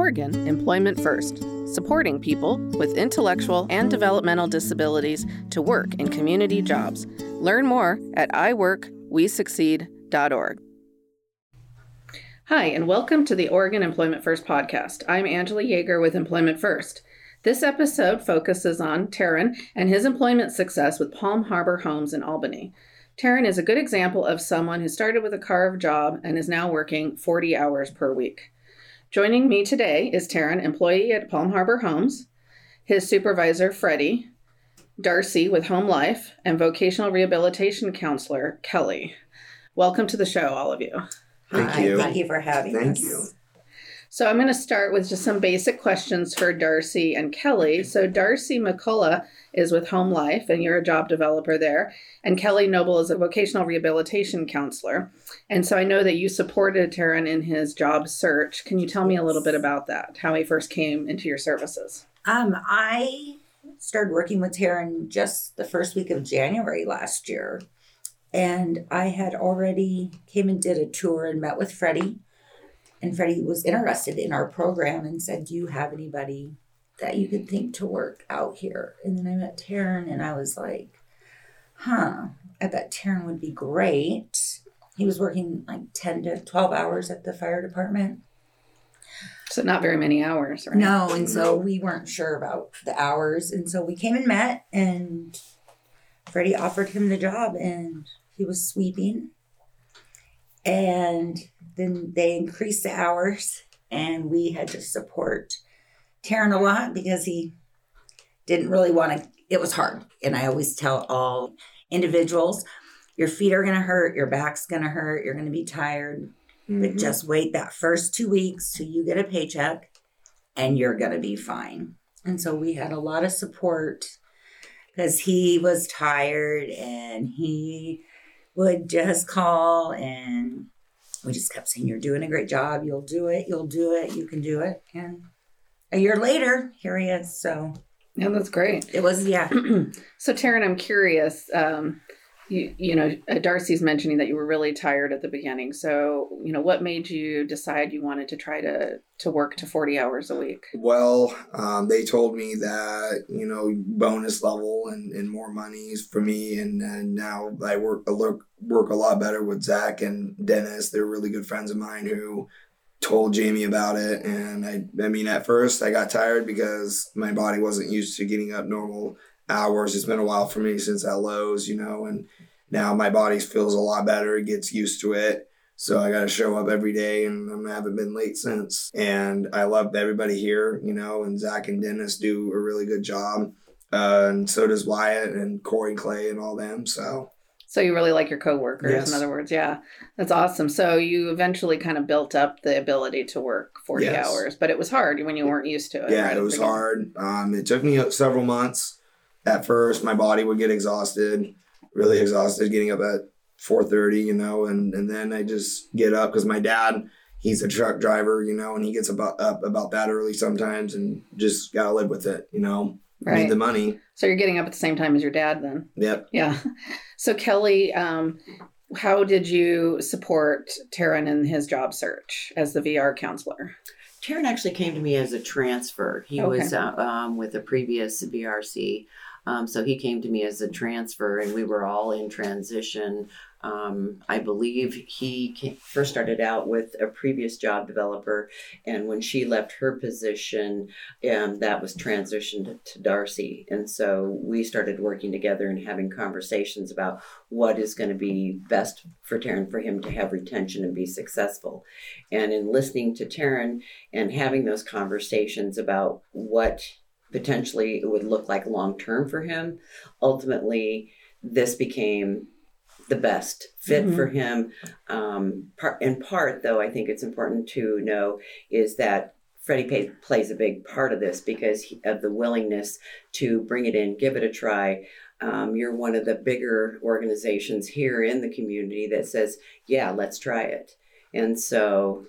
Oregon Employment First, supporting people with intellectual and developmental disabilities to work in community jobs. Learn more at iworkwesucceed.org. Hi, and welcome to the Oregon Employment First podcast. I'm Angela Yeager with Employment First. This episode focuses on Taran and his employment success with Palm Harbor Homes in Albany. Taran is a good example of someone who started with a carved job and is now working 40 hours per week. Joining me today is Taran, employee at Palm Harbor Homes, his supervisor, Freddie, Darcy with Home Life, and vocational rehabilitation counselor, Kelly. Welcome to the show, all of you. Thank Hi, you. Thank you for having Thank us. Thank you. So I'm going to start with just some basic questions for Darcy and Kelly. So Darcy McCullough is with Home Life, and you're a job developer there. And Kelly Noble is a vocational rehabilitation counselor. And so I know that you supported Taran in his job search. Can you tell me a little bit about that? How he first came into your services? Um, I started working with Taran just the first week of January last year. And I had already came and did a tour and met with Freddie. And Freddie was interested in our program and said, Do you have anybody that you could think to work out here? And then I met Taran and I was like, huh, I bet Taran would be great. He was working like 10 to 12 hours at the fire department. So not very many hours, right? No, and so we weren't sure about the hours. And so we came and met, and Freddie offered him the job, and he was sweeping. And then they increased the hours, and we had to support Taran a lot because he didn't really want to. It was hard. And I always tell all individuals your feet are going to hurt, your back's going to hurt, you're going to be tired. But Mhm. just wait that first two weeks till you get a paycheck and you're going to be fine. And so we had a lot of support because he was tired and he would just call and we just kept saying, You're doing a great job. You'll do it. You'll do it. You can do it. And a year later, here he is. So Yeah, that's great. it was, yeah. so Taran, I'm curious. Um, you, you know, uh, Darcy's mentioning that you were really tired at the beginning. So, you know, what made you decide you wanted to try to to work to 40 hours a week? Well, um, they told me that you know bonus level and, and more monies for me, and, and now I work I look work a lot better with Zach and Dennis. They're really good friends of mine who told Jamie about it, and I I mean at first I got tired because my body wasn't used to getting up normal hours. It's been a while for me since at lows, you know, and now my body feels a lot better. It gets used to it. So I got to show up every day, and I haven't been late since. And I love everybody here, you know, and Zach and Dennis do a really good job. Uh, and so does Wyatt and Corey Clay and all them. So So you really like your coworkers, Yes. in other words. Yeah, that's awesome. So you eventually kind of built up the ability to work 40 Yes. hours, but it was hard when you weren't used to it. yeah, right it was hard. Um, it took me several months. At first, my body would get exhausted, really exhausted, getting up at four thirty, you know, and and then I just get up because my dad, he's a truck driver, you know, and he gets about up about that early sometimes, and just gotta live with it, you know. Right. Need the money. So you're getting up at the same time as your dad then. Yep. Yeah. So Kelly, um, how did you support Taran in his job search as the VR counselor? Taran actually came to me as a transfer. He Okay. was uh, um, with a previous VRC. Um, so he came to me as a transfer, and we were all in transition. Um, I believe he came, first started out with a previous job developer, and when she left her position, um, that was transitioned to Darcy. And so we started working together and having conversations about what is going to be best for Taran for him to have retention and be successful. And in listening to Taran, and having those conversations about what potentially it would look like long term for him. Ultimately this became the best fit Mhm. for him. Um, part, in part though i think it's important to know is that freddie pay, plays a big part of this because he, of the willingness to bring it in give it a try. Um, you're one of the bigger organizations here in the community that says yeah let's try it. And so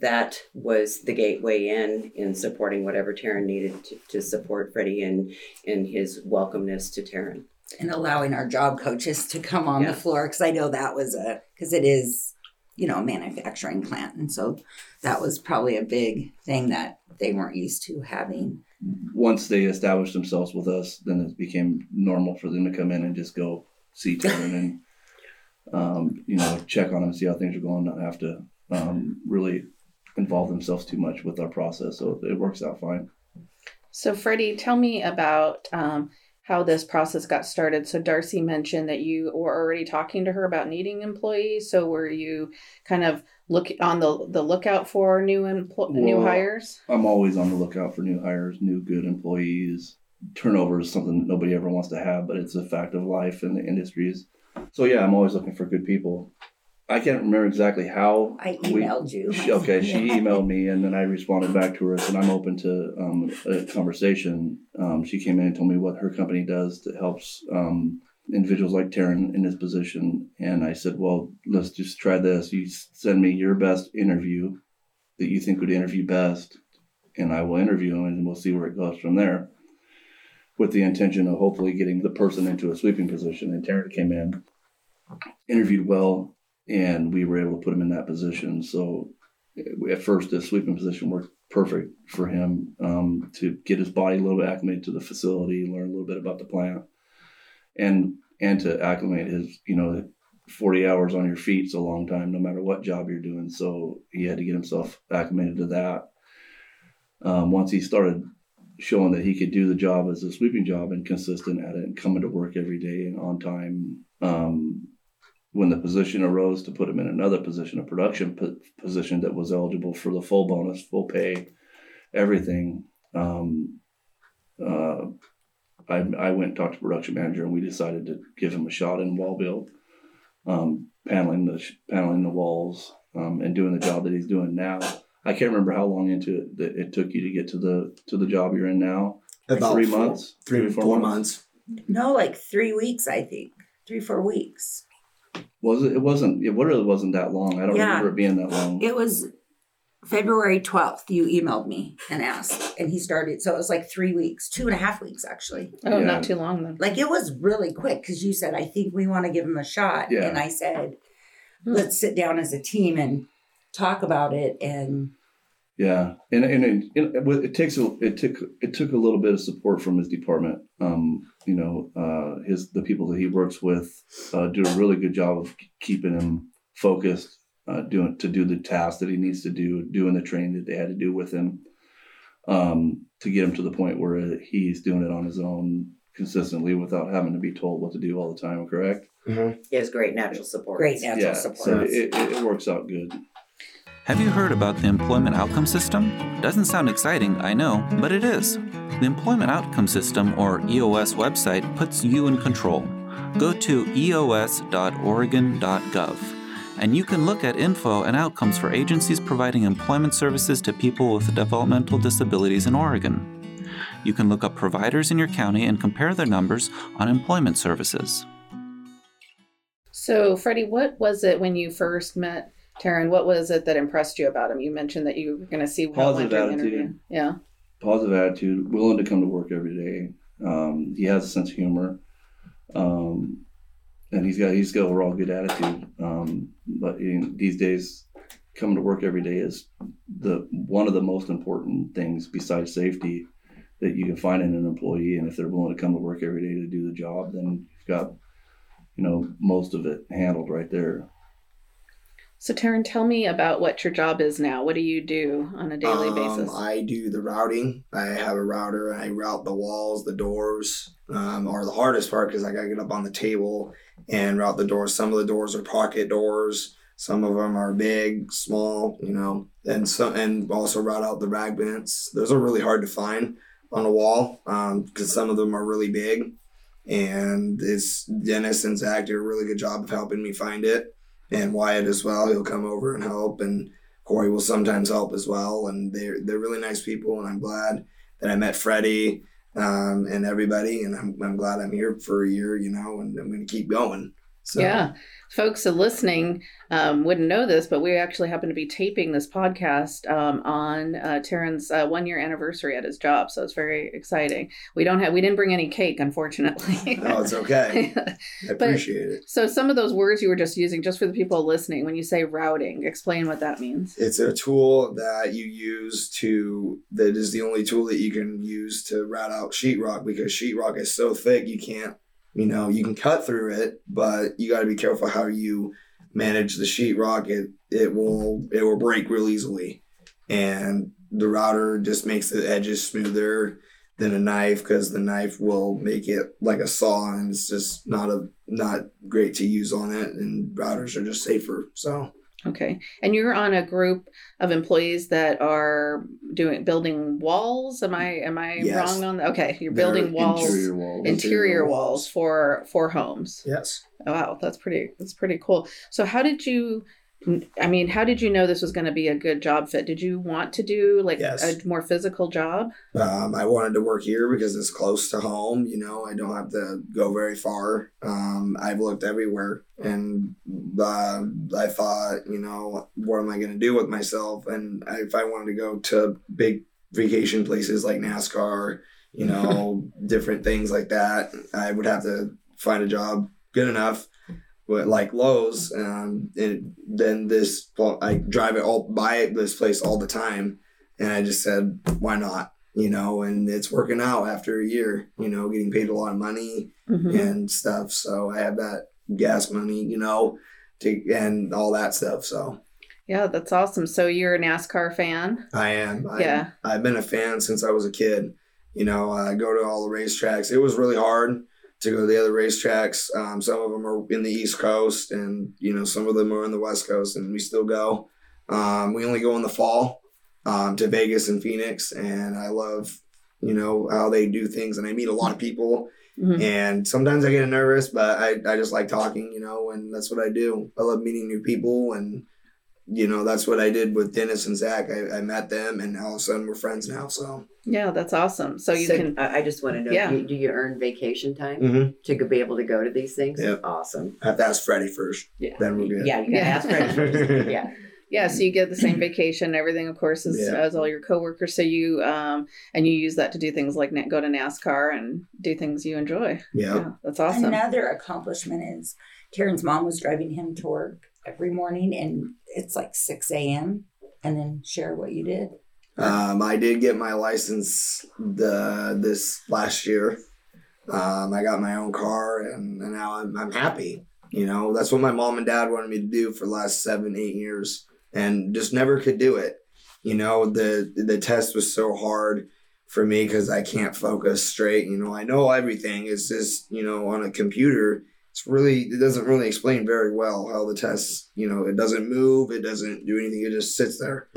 that was the gateway in in supporting whatever Taran needed to, to support Freddie in in his welcomeness to Taran. and allowing our job coaches to come on Yeah. the floor because I know that was a because it is you know a manufacturing plant and so that was probably a big thing that they weren't used to having. Once they established themselves with us, then it became normal for them to come in and just go see Taran and um, you know check on them, see how things are going, not have to um, really involve themselves too much with our process. So it works out fine. So, Freddie, tell me about um, how this process got started. So, Darcy mentioned that you were already talking to her about needing employees. So, were you kind of look on the the lookout for new empl- new hires? I'm always on the lookout for new hires, new good employees. Turnover is something that nobody ever wants to have, but it's a fact of life in the industries. So yeah, I'm always looking for good people. I can't remember exactly how. I we- you. she- okay, she emailed me, and then I responded back to her, and I'm open to um, a conversation. Um, she came in and told me what her company does that helps um, individuals like Taran in this position, and I said, "Well, let's just try this. You send me your best interview that you think would interview best, and I will interview him, and we'll see where it goes from there." With the intention of hopefully getting the person into a sweeping position, and Taran came in, interviewed well, and we were able to put him in that position. So at first the sweeping position worked perfect for him um, to get his body a little bit acclimated to the facility, learn a little bit about the plant, and and to acclimate his you know 40 hours on your feet is a long time no matter what job you're doing so he had to get himself acclimated to that um, once he started showing that he could do the job as a sweeping job and consistent at it and coming to work every day and on time um, when the position arose to put him in another position, a production po- position that was eligible for the full bonus, full pay, everything. Um, uh, I, I went and talked to production manager, and we decided to give him a shot in wall build, um, paneling the sh- paneling the walls, um, and doing the job that he's doing now. I can't remember how long into it that it took you to get to the to the job you're in now. About three four- months, three, four, months. No, like three weeks, I think. Three, four weeks. Was it? It wasn't. It really wasn't that long. I don't Yeah. remember it being that long. It was February 12th. You emailed me and asked, and he started. So it was like three weeks, two and a half weeks, actually. Oh, Yeah. not too long then. Like it was really quick because you said, I think we want to give him a shot. Yeah. And I said, Hmm. let's sit down as a team and talk about it. And Yeah, and and it, it, it, it takes a, it took it took a little bit of support from his department. Um, you know, uh, his the people that he works with uh, do a really good job of keeping him focused, uh, doing to do the tasks that he needs to do, doing the training that they had to do with him, um, to get him to the point where he's doing it on his own consistently without having to be told what to do all the time. Correct? He has great natural support. great natural yeah. support. So it, it, it works out good. Have you heard about the Employment Outcome System? Doesn't sound exciting, I know, but it is. The Employment Outcome System, or EOS website, puts you in control. Go to eos.oregon.gov, and you can look at info and outcomes for agencies providing employment services to people with developmental disabilities in Oregon. You can look up providers in your county and compare their numbers on employment services. So, Freddie, what was it when you first met Taran? What was it that impressed you about him? You mentioned that you were going to see how it went Positive attitude. interview. Yeah. positive attitude, willing to come to work every day. Um, he has a sense of humor, um, and he's got he's got overall good attitude. Um, but in, these days, coming to work every day is the one of the most important things besides safety that you can find in an employee. And if they're willing to come to work every day to do the job, then you've got you know most of it handled right there. So, Taran, tell me about what your job is now. What do you do on a daily Um, basis? I do the routing. I have a router. I route the walls, the doors, um, are the hardest part because I got to get up on the table and route the doors. Some of the doors are pocket doors. Some of them are big, small, you know, and so and also route out the rag vents. Those are really hard to find on a wall because some of them are really big. And it's Dennis and Zach did a really good job of helping me find it, and Wyatt as well. He'll come over and help, and Corey will sometimes help as well, and they're they're really nice people, and I'm glad that I met Freddie um, and everybody, and I'm, I'm glad I'm here for a year, you know, and I'm going to keep going. So, Yeah. Folks listening um, wouldn't know this, but we actually happen to be taping this podcast um, on uh, Taran's uh, one year anniversary at his job. So it's very exciting. We don't have, we didn't bring any cake, unfortunately. oh, it's okay. I appreciate it. so some of those words you were just using, just for the people listening, when you say routing, explain what that means. It's a tool that you use to that is the only tool that you can use to route out sheetrock because sheetrock is so thick you can't you know you can cut through it but you got to be careful how you manage the sheetrock it it will it will break real easily. And the router just makes the edges smoother than a knife because the knife will make it like a saw and it's just not a not great to use on it and routers are just safer so Okay. And you're on a group of employees that are doing building walls. Am I am I Yes. wrong on that? Okay. You're They're building walls Interior walls. interior walls. for for homes. yes Wow, that's pretty that's pretty cool. So how did you I mean, how did you know this was going to be a good job fit? Did you want to do like Yes. a more physical job? Um, I wanted to work here because it's close to home. You know, I don't have to go very far. Um, I've looked everywhere, and uh, I thought, you know, what am I going to do with myself? And if I wanted to go to big vacation places like NASCAR, you know, different things like that, I would have to find a job good enough. But like Lowe's, um, and then this, I drive it all by this place all the time, and I just said, why not? you know, and it's working out after a year, you know, getting paid a lot of money Mhm. and stuff. So I have that gas money, you know, to and all that stuff. So Yeah, that's awesome. So you're a NASCAR fan? I am. I, Yeah. I've been a fan since I was a kid. You know, I go to all the racetracks. It was really hard to go to the other racetracks. Um, some of them are in the East Coast, and you know, some of them are in the West Coast, and we still go. Um, we only go in the fall um, to Vegas and Phoenix, and I love, you know, how they do things, and I meet a lot of people. Mhm. And sometimes I get nervous, but I, I just like talking, you know, and that's what I do. I love meeting new people, and you know, that's what I did with Dennis and Zach. I, I met them, and all of a sudden we're friends now. So Yeah, that's awesome. So you can I I just want to know, Yeah. do, you, do you earn vacation time Mhm. to be able to go to these things? Yep. Awesome. I have to ask Freddie first. Yeah. Then we're good. Yeah, you gotta Yeah. ask Freddie first. Yeah. Yeah, so you get the same vacation, everything, of course, as, Yeah. as all your coworkers. So you um and you use that to do things like go to NASCAR and do things you enjoy. Yeah. Yeah, that's awesome. Another accomplishment is Taran's mom was driving him to work every morning, and it's like 6 a.m. And then share what you did. Um, I did get my license the this last year. Um, I got my own car, and, and now I'm, I'm happy. You know, that's what my mom and dad wanted me to do for the last seven, eight years, and just never could do it. You know, the the test was so hard for me because I can't focus straight. You know, I know everything. It's just you know on a computer. It's really it doesn't really explain very well how the test. You know, it doesn't move. It doesn't do anything. It just sits there,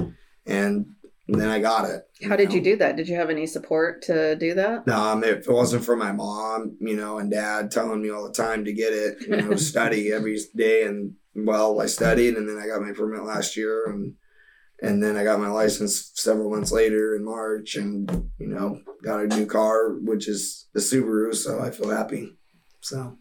and then I got it. How did you do that? Did you have any support to do that? No, um, if it wasn't for my mom, you know, and dad telling me all the time to get it, you know, study every day, and well, I studied, and then I got my permit last year, and and then I got my license several months later in March, and you know, got a new car, which is the Subaru, so I feel happy. So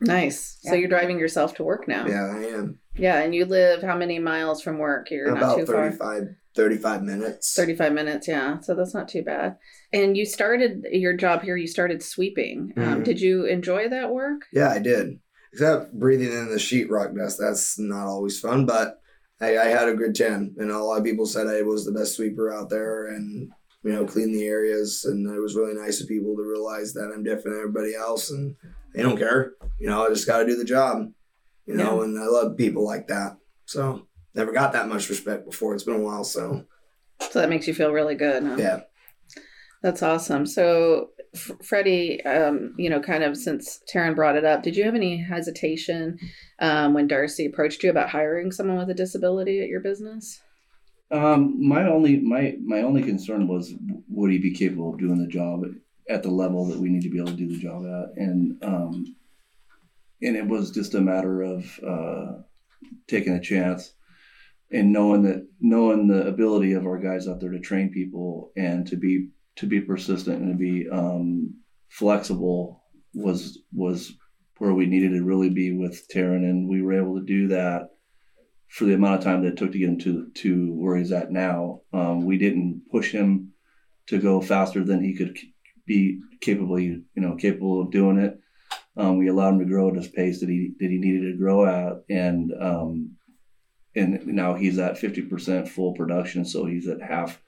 Nice. So you're driving yourself to work now. yeah, I am Yeah, and you live how many miles from work? You're not about too far. 35, 35 minutes. 35 minutes, yeah. So that's not too bad. And you started your job here, you started sweeping. Um, Mhm. did you enjoy that work? Yeah, I did. Except breathing in the sheetrock dust. That's not always fun, but I, I had a good time. And a lot of people said I was the best sweeper out there and, you know, clean the areas. And it was really nice of people to realize that I'm different than everybody else and they don't care. You know, I just got to do the job, you know, and I love people like that. So never got that much respect before. It's been a while. So, So that makes you feel really good. Huh? yeah. That's awesome. So, F- Freddie, um, you know, kind of since Taran brought it up, did you have any hesitation um, when Darcy approached you about hiring someone with a disability at your business? Um, my only my my only concern was would he be capable of doing the job at the level that we need to be able to do the job at, and um, and it was just a matter of uh, taking a chance and knowing that knowing the ability of our guys out there to train people and to be to be persistent and to be um, flexible was was where we needed to really be with Taran, and we were able to do that for the amount of time that it took to get him to to where he's at now. Um, we didn't push him to go faster than he could be capably, you know, capable of doing it. Um, we allowed him to grow at his pace that he that he needed to grow at, and um, and now he's at fifty percent full production, so he's at half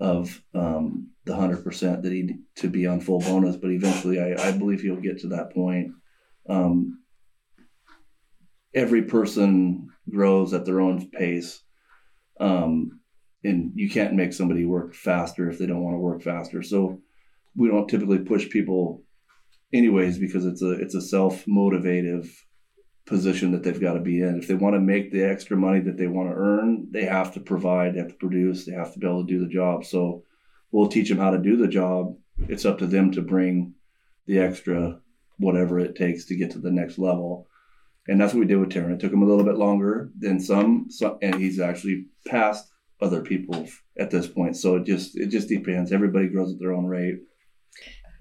of um, the hundred percent that he to be on full bonus. But eventually, I, I believe he'll get to that point. Um, every person grows at their own pace, um, and you can't make somebody work faster if they don't want to work faster. So we don't typically push people, anyways, because it's a it's a self motivative position that they've got to be in. If they want to make the extra money that they want to earn, they have to provide, they have to produce, they have to be able to do the job. So we'll teach them how to do the job. It's up to them to bring the extra whatever it takes to get to the next level. And that's what we did with Taran. It took him a little bit longer than some, some and he's actually passed other people at this point. So it just it just depends. Everybody grows at their own rate.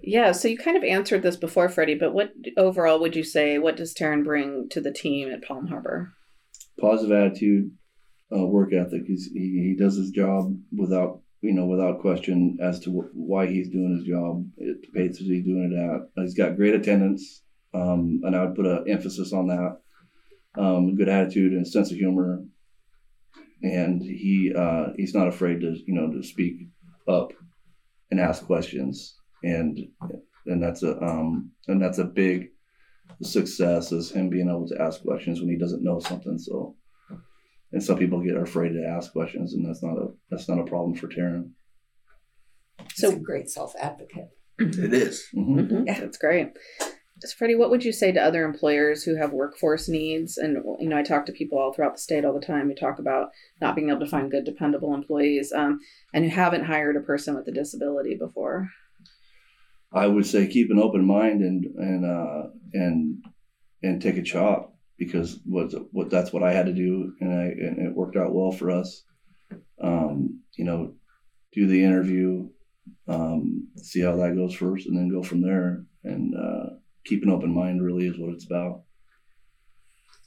Yeah, so you kind of answered this before, Freddie, but what overall would you say? What does Taran bring to the team at Palm Harbor? Positive attitude, uh, work ethic. He's, he he does his job without you know without question as to wh- why he's doing his job. It pace he's doing it at. He's got great attendance, um, and I would put an emphasis on that. Um, good attitude and sense of humor, and he uh, he's not afraid to you know to speak up and ask questions and and that's a um and that's a big success is him being able to ask questions when he doesn't know something so and some people get afraid to ask questions and that's not a that's not a problem for Taran. So a great self advocate. It is. hmm Mm-hmm. Yeah. That's great. So Freddie, what would you say to other employers who have workforce needs? And you know, I talk to people all throughout the state all the time who talk about not being able to find good, dependable employees, um, and who haven't hired a person with a disability before. I would say keep an open mind and and uh, and and take a chop because what what that's what I had to do and I and it worked out well for us. Um, you know, do the interview, um, see how that goes first, and then go from there. And uh, keep an open mind really is what it's about.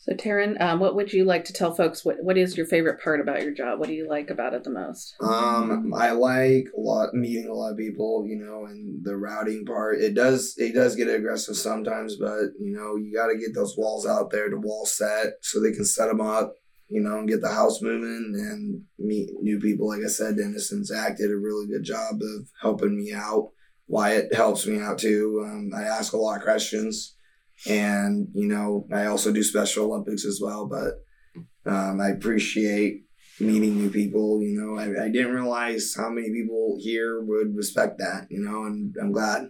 So, Taran, um, what would you like to tell folks? What What is your favorite part about your job? What do you like about it the most? Um, I like a lot meeting a lot of people, you know, and the routing part. It does it does get aggressive sometimes, but you know, you got to get those walls out there, to wall set, so they can set them up, you know, and get the house moving and meet new people. Like I said, Dennis and Zach did a really good job of helping me out. Wyatt helps me out too. Um, I ask a lot of questions, and you know, I also do Special Olympics as well. But um, I appreciate meeting new people. You know, I, I didn't realize how many people here would respect that. You know, and I'm glad.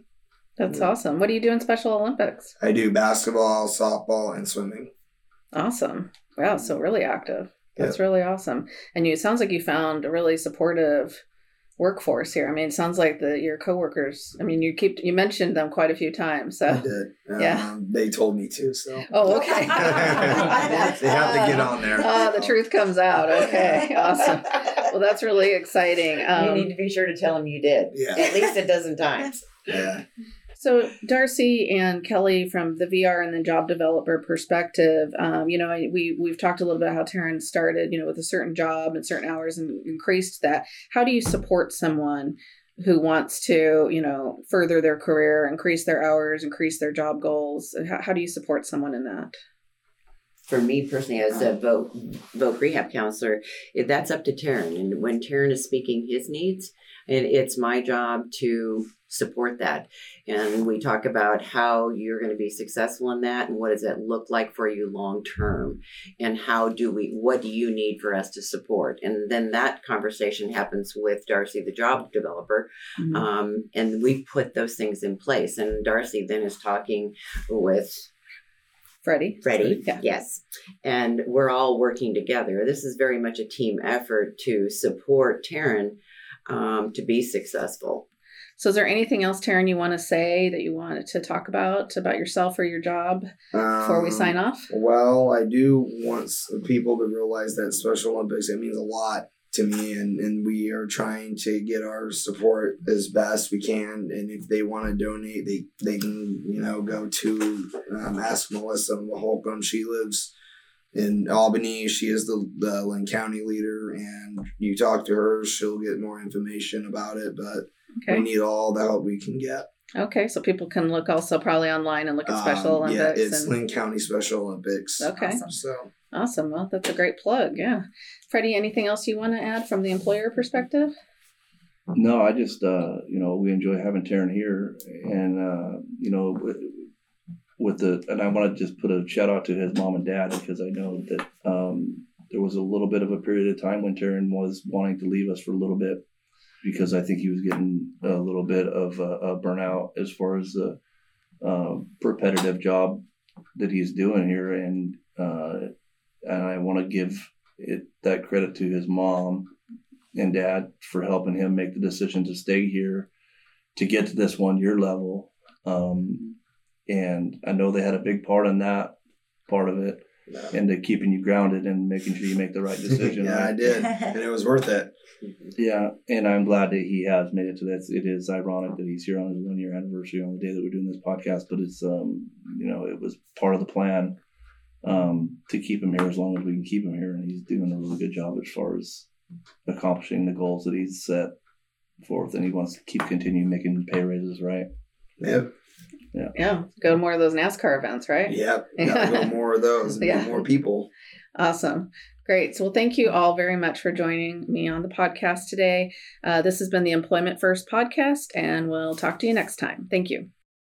That's awesome. What do you do in Special Olympics? I do basketball, softball, and swimming. Awesome. Wow, so really active. That's really awesome. And you it sounds like you found a really supportive workforce here. I mean, it sounds like the your coworkers. I mean, you keep you mentioned them quite a few times. I So did. Um, Yeah. They told me to. So. Oh, okay. they have to get on there. Ah, the truth comes out. Okay, awesome. Well, that's really exciting. you Um, need to be sure to tell them you did. Yeah. At least a dozen times. Yeah. So, Darcy and Kelly, from the VR and the job developer perspective, um, you know, we we've talked a little bit about how Taran started, you know, with a certain job and certain hours and increased that. How do you support someone who wants to, you know, further their career, increase their hours, increase their job goals? How, how do you support someone in that? For me personally, as a vote vote rehab counselor, that's up to Taran. And when Taran is speaking his needs, and it's my job to support that. And we talk about how you're going to be successful in that, and what does that look like for you long term, and how do we, what do you need for us to support? And then that conversation happens with Darcy, the job developer, um, and we put those things in place. And Darcy then is talking with Freddie? Freddie, Yeah. yes. And we're all working together. This is very much a team effort to support Taran um, to be successful. So, is there anything else, Taran, you want to say that you wanted to talk about about yourself or your job before we Um, sign off? Well, I do want people to realize that Special Olympics it means a lot to me, and, and we are trying to get our support as best we can. And if they want to donate, they they can you know go to um, ask Melissa Holcomb. She lives in Albany. She is the the Linn County leader, and you talk to her, she'll get more information about it. But we need all the help we can get. Okay. So people can look also probably online and look at Special Um, yeah, Olympics. it's and, Linn County Special Olympics. Okay. Awesome. So Awesome. Well, that's a great plug. Yeah. Freddie, anything else you want to add from the employer perspective? No, I just uh, you know we enjoy having Taran here, and uh, you know with, with the and I want to just put a shout out to his mom and dad because I know that um, there was a little bit of a period of time when Taran was wanting to leave us for a little bit because I think he was getting a little bit of a, a burnout as far as the uh, repetitive job that he's doing here, and uh, and I want to give it that credit to his mom and dad for helping him make the decision to stay here to get to this one year level. Um, and I know they had a big part in that part of it yeah, and keeping you grounded and making sure you make the right decision. yeah, I did, and it was worth it. Yeah, and I'm glad that he has made it to this. It is ironic that he's here on his one year anniversary on the day that we're doing this podcast, but it's um, you know, it was part of the plan um to keep him here as long as we can keep him here, and he's doing a really good job as far as accomplishing the goals that he's set forth, and he wants to keep continuing making pay raises, right? Yep, Yeah. yeah. Go to more of those NASCAR events, right? yep. Gotta go more of those and Yeah. more people. Awesome. Great. So, well, thank you all very much for joining me on the podcast today. Uh, this has been the Employment First podcast, and we'll talk to you next time. Thank you.